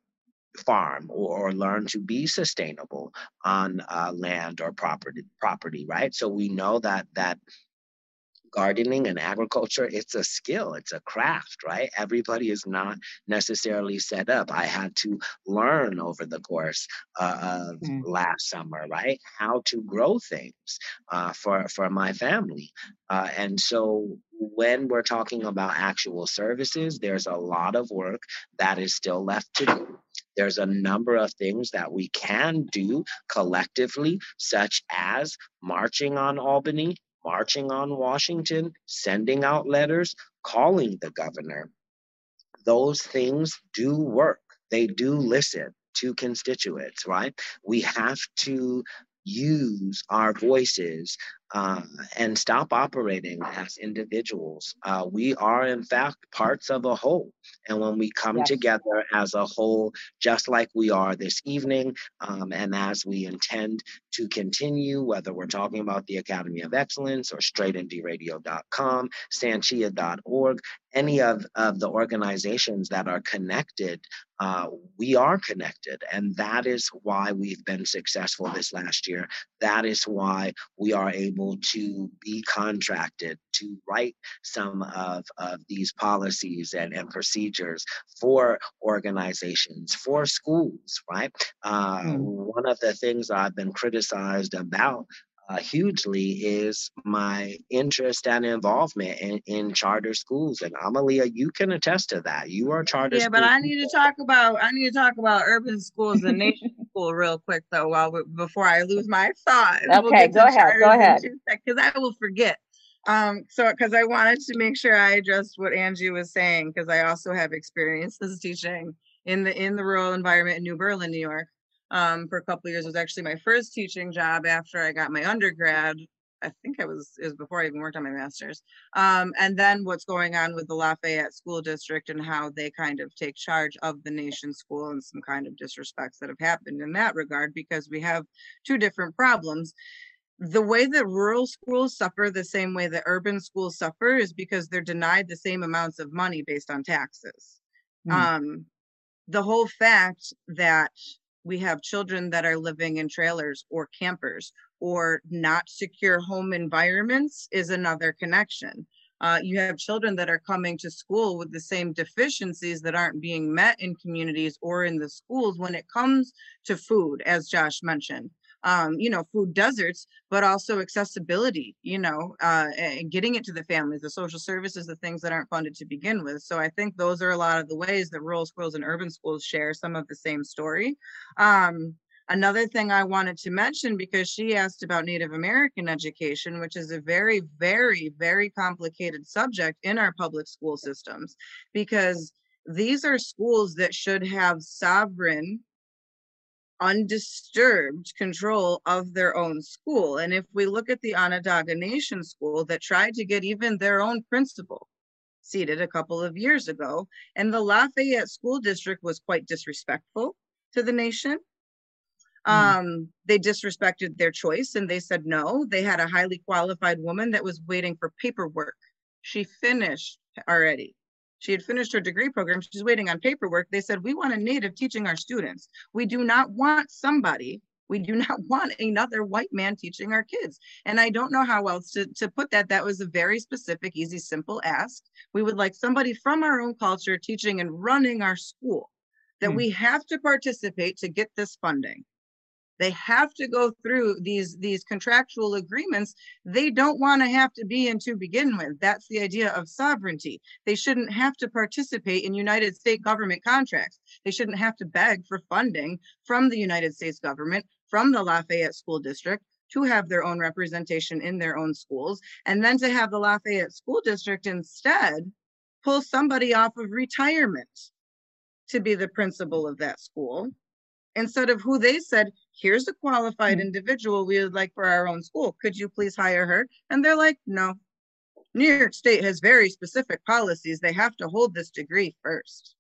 farm or, or, learn to be sustainable on uh, land or property property right so we know that that gardening and agriculture it's a skill it's a craft right? Everybody is not necessarily set up. I had to learn over the course uh, of mm. last summer right how to grow things uh, for for my family. Uh, and so when we're talking about actual services there's a lot of work that is still left to do. There's a number of things that we can do collectively, such as marching on Albany, marching on Washington, sending out letters, calling the governor. Those things do work. They do listen to constituents, right? We have to use our voices uh, and stop operating as individuals. Uh, we are, in fact, parts of a whole. And when we come yes. together as a whole, just like we are this evening, um, and as we intend to continue, whether we're talking about the Academy of Excellence or straightindyradio.com, sanchia.org, any of, of the organizations that are connected, uh, we are connected. And that is why we've been successful this last year. That is why we are able to be contracted to write some of, of these policies and, and procedures for organizations, for schools, right? Uh, mm. One of the things I've been criticized about uh, hugely is my interest and involvement in, in charter schools. And Amalia, you can attest to that. You are charter. Yeah, but I need to talk about I need to talk about urban schools and *laughs* nation school real quick though, while we, before I lose my thought. Okay, we'll go ahead. Go ahead. Because I will forget. Um, so because I wanted to make sure I addressed what Angie was saying, because I also have experience as teaching in the in the rural environment in New Berlin, New York um, for a couple of years. It was actually my first teaching job after I got my undergrad. I think I was it was before I even worked on my master's. Um, and then what's going on with the Lafayette School District and how they kind of take charge of the nation school and some kind of disrespects that have happened in that regard because we have two different problems. The way that rural schools suffer the same way that urban schools suffer is because they're denied the same amounts of money based on taxes. Mm. Um, the whole fact that we have children that are living in trailers or campers or not secure home environments is another connection. Uh, you have children that are coming to school with the same deficiencies that aren't being met in communities or in the schools when it comes to food, as Josh mentioned um, you know, food deserts, but also accessibility, you know, uh, and getting it to the families, the social services, the things that aren't funded to begin with. So I think those are a lot of the ways that rural schools and urban schools share some of the same story. Um, Another thing I wanted to mention because she asked about Native American education, which is a very, very, very complicated subject in our public school systems, because these are schools that should have sovereign undisturbed control of their own school. And if we look at the Onondaga Nation School that tried to get even their own principal seated a couple of years ago, and the Lafayette School District was quite disrespectful to the nation. Mm. Um, they disrespected their choice and they said no. They had a highly qualified woman that was waiting for paperwork. She finished already. She had finished her degree program. She's waiting on paperwork. They said, We want a native teaching our students. We do not want somebody, we do not *laughs* want another white man teaching our kids. And I don't know how else to, to put that. That was a very specific, easy, simple ask. We would like somebody from our own culture teaching and running our school that hmm. we have to participate to get this funding they have to go through these these contractual agreements. They don't want to have to be in to begin with. That's the idea of sovereignty. They shouldn't have to participate in united states government contracts. They shouldn't have to beg for funding from the united states government from the lafayette school district to have their own representation in their own schools and then to have the lafayette school district instead pull somebody off of retirement to be the principal of that school instead of who they said, here's a qualified mm-hmm. individual we would like for our own school. Could you please hire her? And they're like, no. New York State has very specific policies. They have to hold this degree first.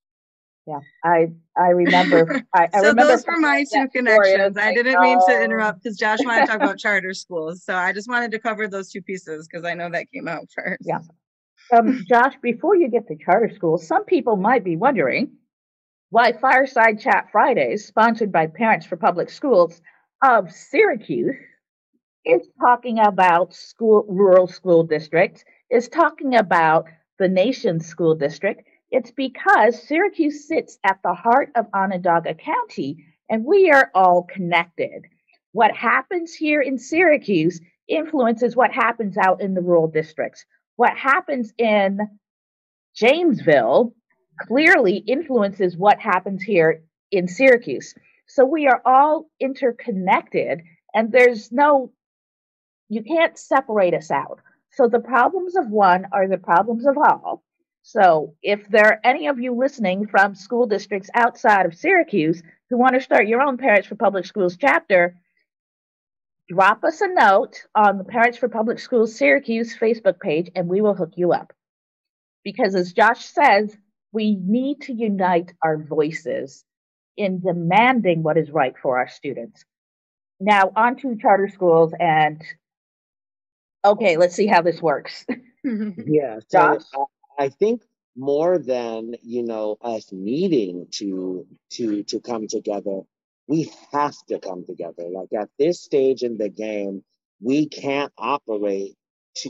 Yeah, I I remember. I, I *laughs* so remember those were my two connections. I didn't mean to oh. interrupt because Josh wanted to talk about *laughs* charter schools. So I just wanted to cover those two pieces because I know that came out *laughs* first. Yeah. Um, Josh, before you get to charter schools, some people might be wondering why Fireside Chat Fridays, sponsored by Parents for Public Schools of Syracuse, is talking about school rural school districts, is talking about the nation's school district. It's because Syracuse sits at the heart of Onondaga County and we are all connected. What happens here in Syracuse influences what happens out in the rural districts. What happens in Jamesville clearly influences what happens here in Syracuse. So we are all interconnected, and there's no, you can't separate us out. So the problems of one are the problems of all. So if there are any of you listening from school districts outside of Syracuse who want to start your own Parents for Public Schools chapter, drop us a note on the Parents for Public Schools Syracuse Facebook page and we will hook you up. Because as Josh says, we need to unite our voices in demanding what is right for our students. Now, on to charter schools and okay, let's see how this works. *laughs* yeah, so Josh? I think more than you know us needing to to to come together, we have to come together. Like at this stage in the game, we can't operate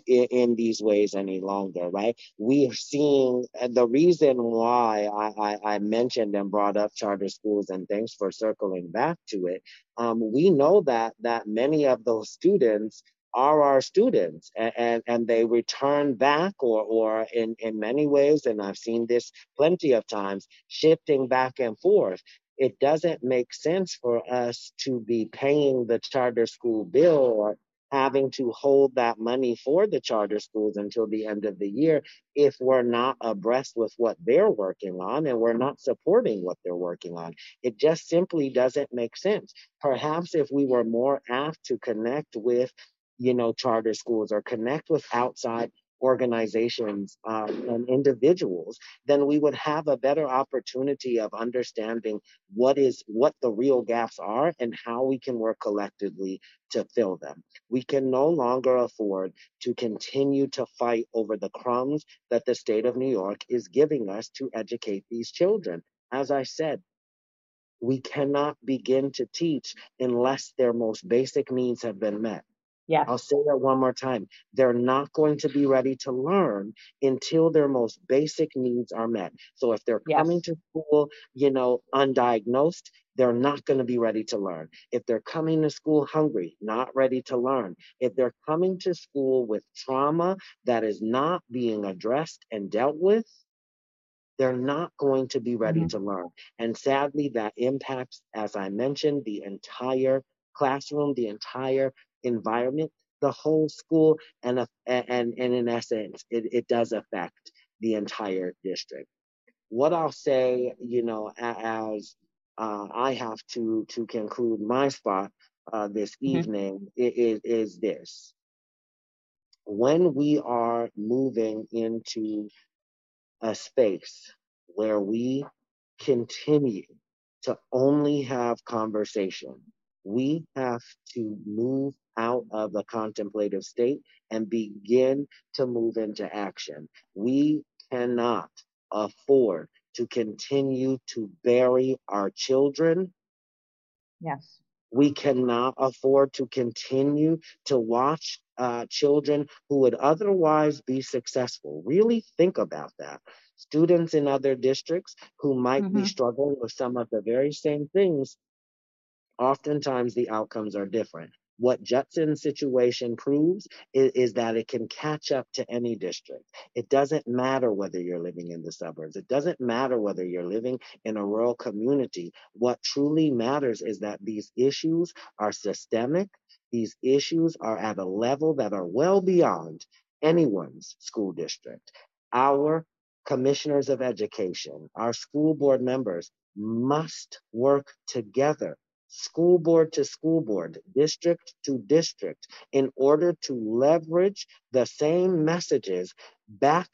in, these ways any longer, right? We are seeing the reason why I, I, I, mentioned and brought up charter schools and thanks for circling back to it. Um, we know that that many of those students are our students and, and, and, they return back or, or in, in many ways, and I've seen this plenty of times, shifting back and forth it doesn't make sense for us to be paying the charter school bill or having to hold that money for the charter schools until the end of the year if we're not abreast with what they're working on and we're not supporting what they're working on. It just simply doesn't make sense. Perhaps if we were more apt to connect with you know charter schools or connect with outside organizations um, and individuals, then we would have a better opportunity of understanding what is what the real gaps are and how we can work collectively to fill them. We can no longer afford to continue to fight over the crumbs that the state of New York is giving us to educate these children. As I said, we cannot begin to teach unless their most basic needs have been met. Yeah. I'll say that one more time. They're not going to be ready to learn until their most basic needs are met. So if they're yes. coming to school, you know, undiagnosed, they're not going to be ready to learn. If they're coming to school hungry, not ready to learn. If they're coming to school with trauma that is not being addressed and dealt with, they're not going to be ready mm-hmm. to learn. And sadly, that impacts, as I mentioned, the entire classroom, the entire environment, the whole school, and and and in essence, it, it does affect the entire district. What I'll say, you know, as uh, I have to to conclude my spot uh, this mm-hmm. evening is, is this: when we are moving into a space where we continue to only have conversation we have to move out of the contemplative state and begin to move into action. We cannot afford to continue to bury our children. Yes. We cannot afford to continue to watch uh, children who would otherwise be successful. Really think about that. Students in other districts who might mm-hmm. be struggling with some of the very same things oftentimes the outcomes are different. What Judson's situation proves is, is, that it can catch up to any district. It doesn't matter whether you're living in the suburbs. It doesn't matter whether you're living in a rural community. What truly matters is that these issues are systemic. These issues are at a level that are well beyond anyone's school district. Our commissioners of education, our school board members must work together school board to school board, district to district, in order to leverage the same messages back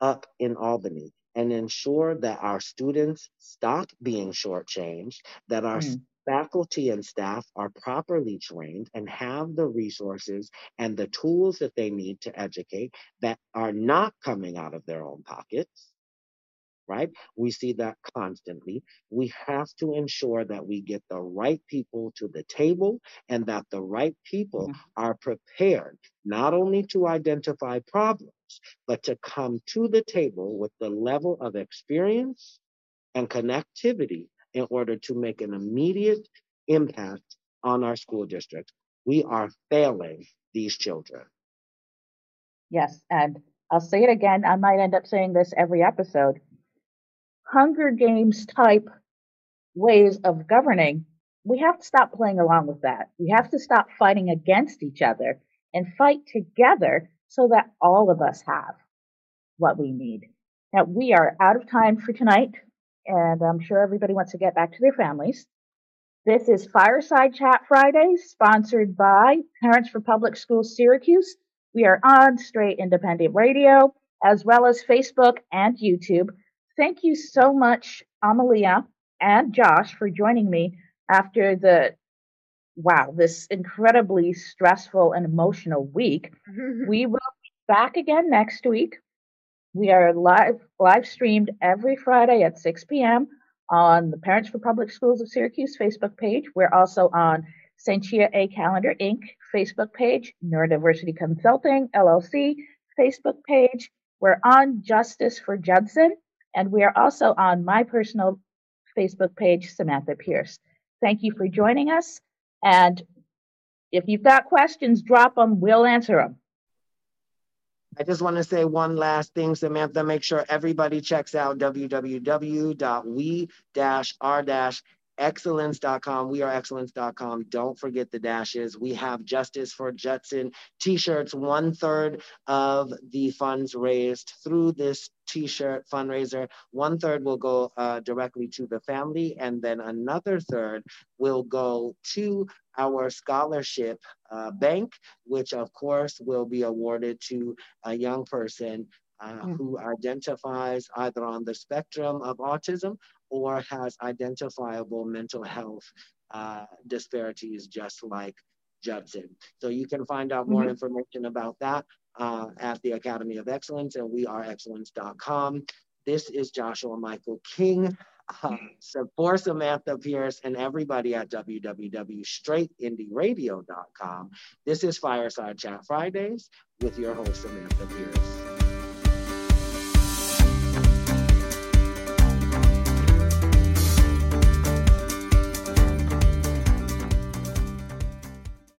up in Albany and ensure that our students stop being shortchanged, that our mm. faculty and staff are properly trained and have the resources and the tools that they need to educate that are not coming out of their own pockets right? We see that constantly. We have to ensure that we get the right people to the table and that the right people mm-hmm. are prepared not only to identify problems, but to come to the table with the level of experience and connectivity in order to make an immediate impact on our school district. We are failing these children. Yes, and I'll say it again. I might end up saying this every episode. Hunger Games type ways of governing, we have to stop playing along with that. We have to stop fighting against each other and fight together so that all of us have what we need. Now, we are out of time for tonight, and I'm sure everybody wants to get back to their families. This is Fireside Chat Friday, sponsored by Parents for Public Schools Syracuse. We are on Straight Independent Radio, as well as Facebook and YouTube. Thank you so much, Amalia and Josh, for joining me after the wow, this incredibly stressful and emotional week. *laughs* we will be back again next week. We are live live streamed every Friday at 6 p.m. on the Parents for Public Schools of Syracuse Facebook page. We're also on Sentia A Calendar Inc. Facebook page, Neurodiversity Consulting LLC Facebook page. We're on Justice for Judson and we are also on my personal Facebook page, Samantha Pierce. Thank you for joining us. And if you've got questions, drop them. We'll answer them. I just want to say one last thing, Samantha. Make sure everybody checks out www.we-r- excellence.com. We are excellence.com. Don't forget the dashes. We have Justice for Judson t-shirts. One third of the funds raised through this t-shirt fundraiser, one third will go uh, directly to the family, and then another third will go to our scholarship uh, bank, which of course will be awarded to a young person uh, mm. who identifies either on the spectrum of autism or has identifiable mental health uh, disparities just like Judson. So you can find out more mm-hmm. information about that uh, at the Academy of Excellence and weareexcellence.com. This is Joshua Michael King. Uh, so for Samantha Pierce and everybody at www.straightindyradio.com, this is Fireside Chat Fridays with your host, Samantha Pierce.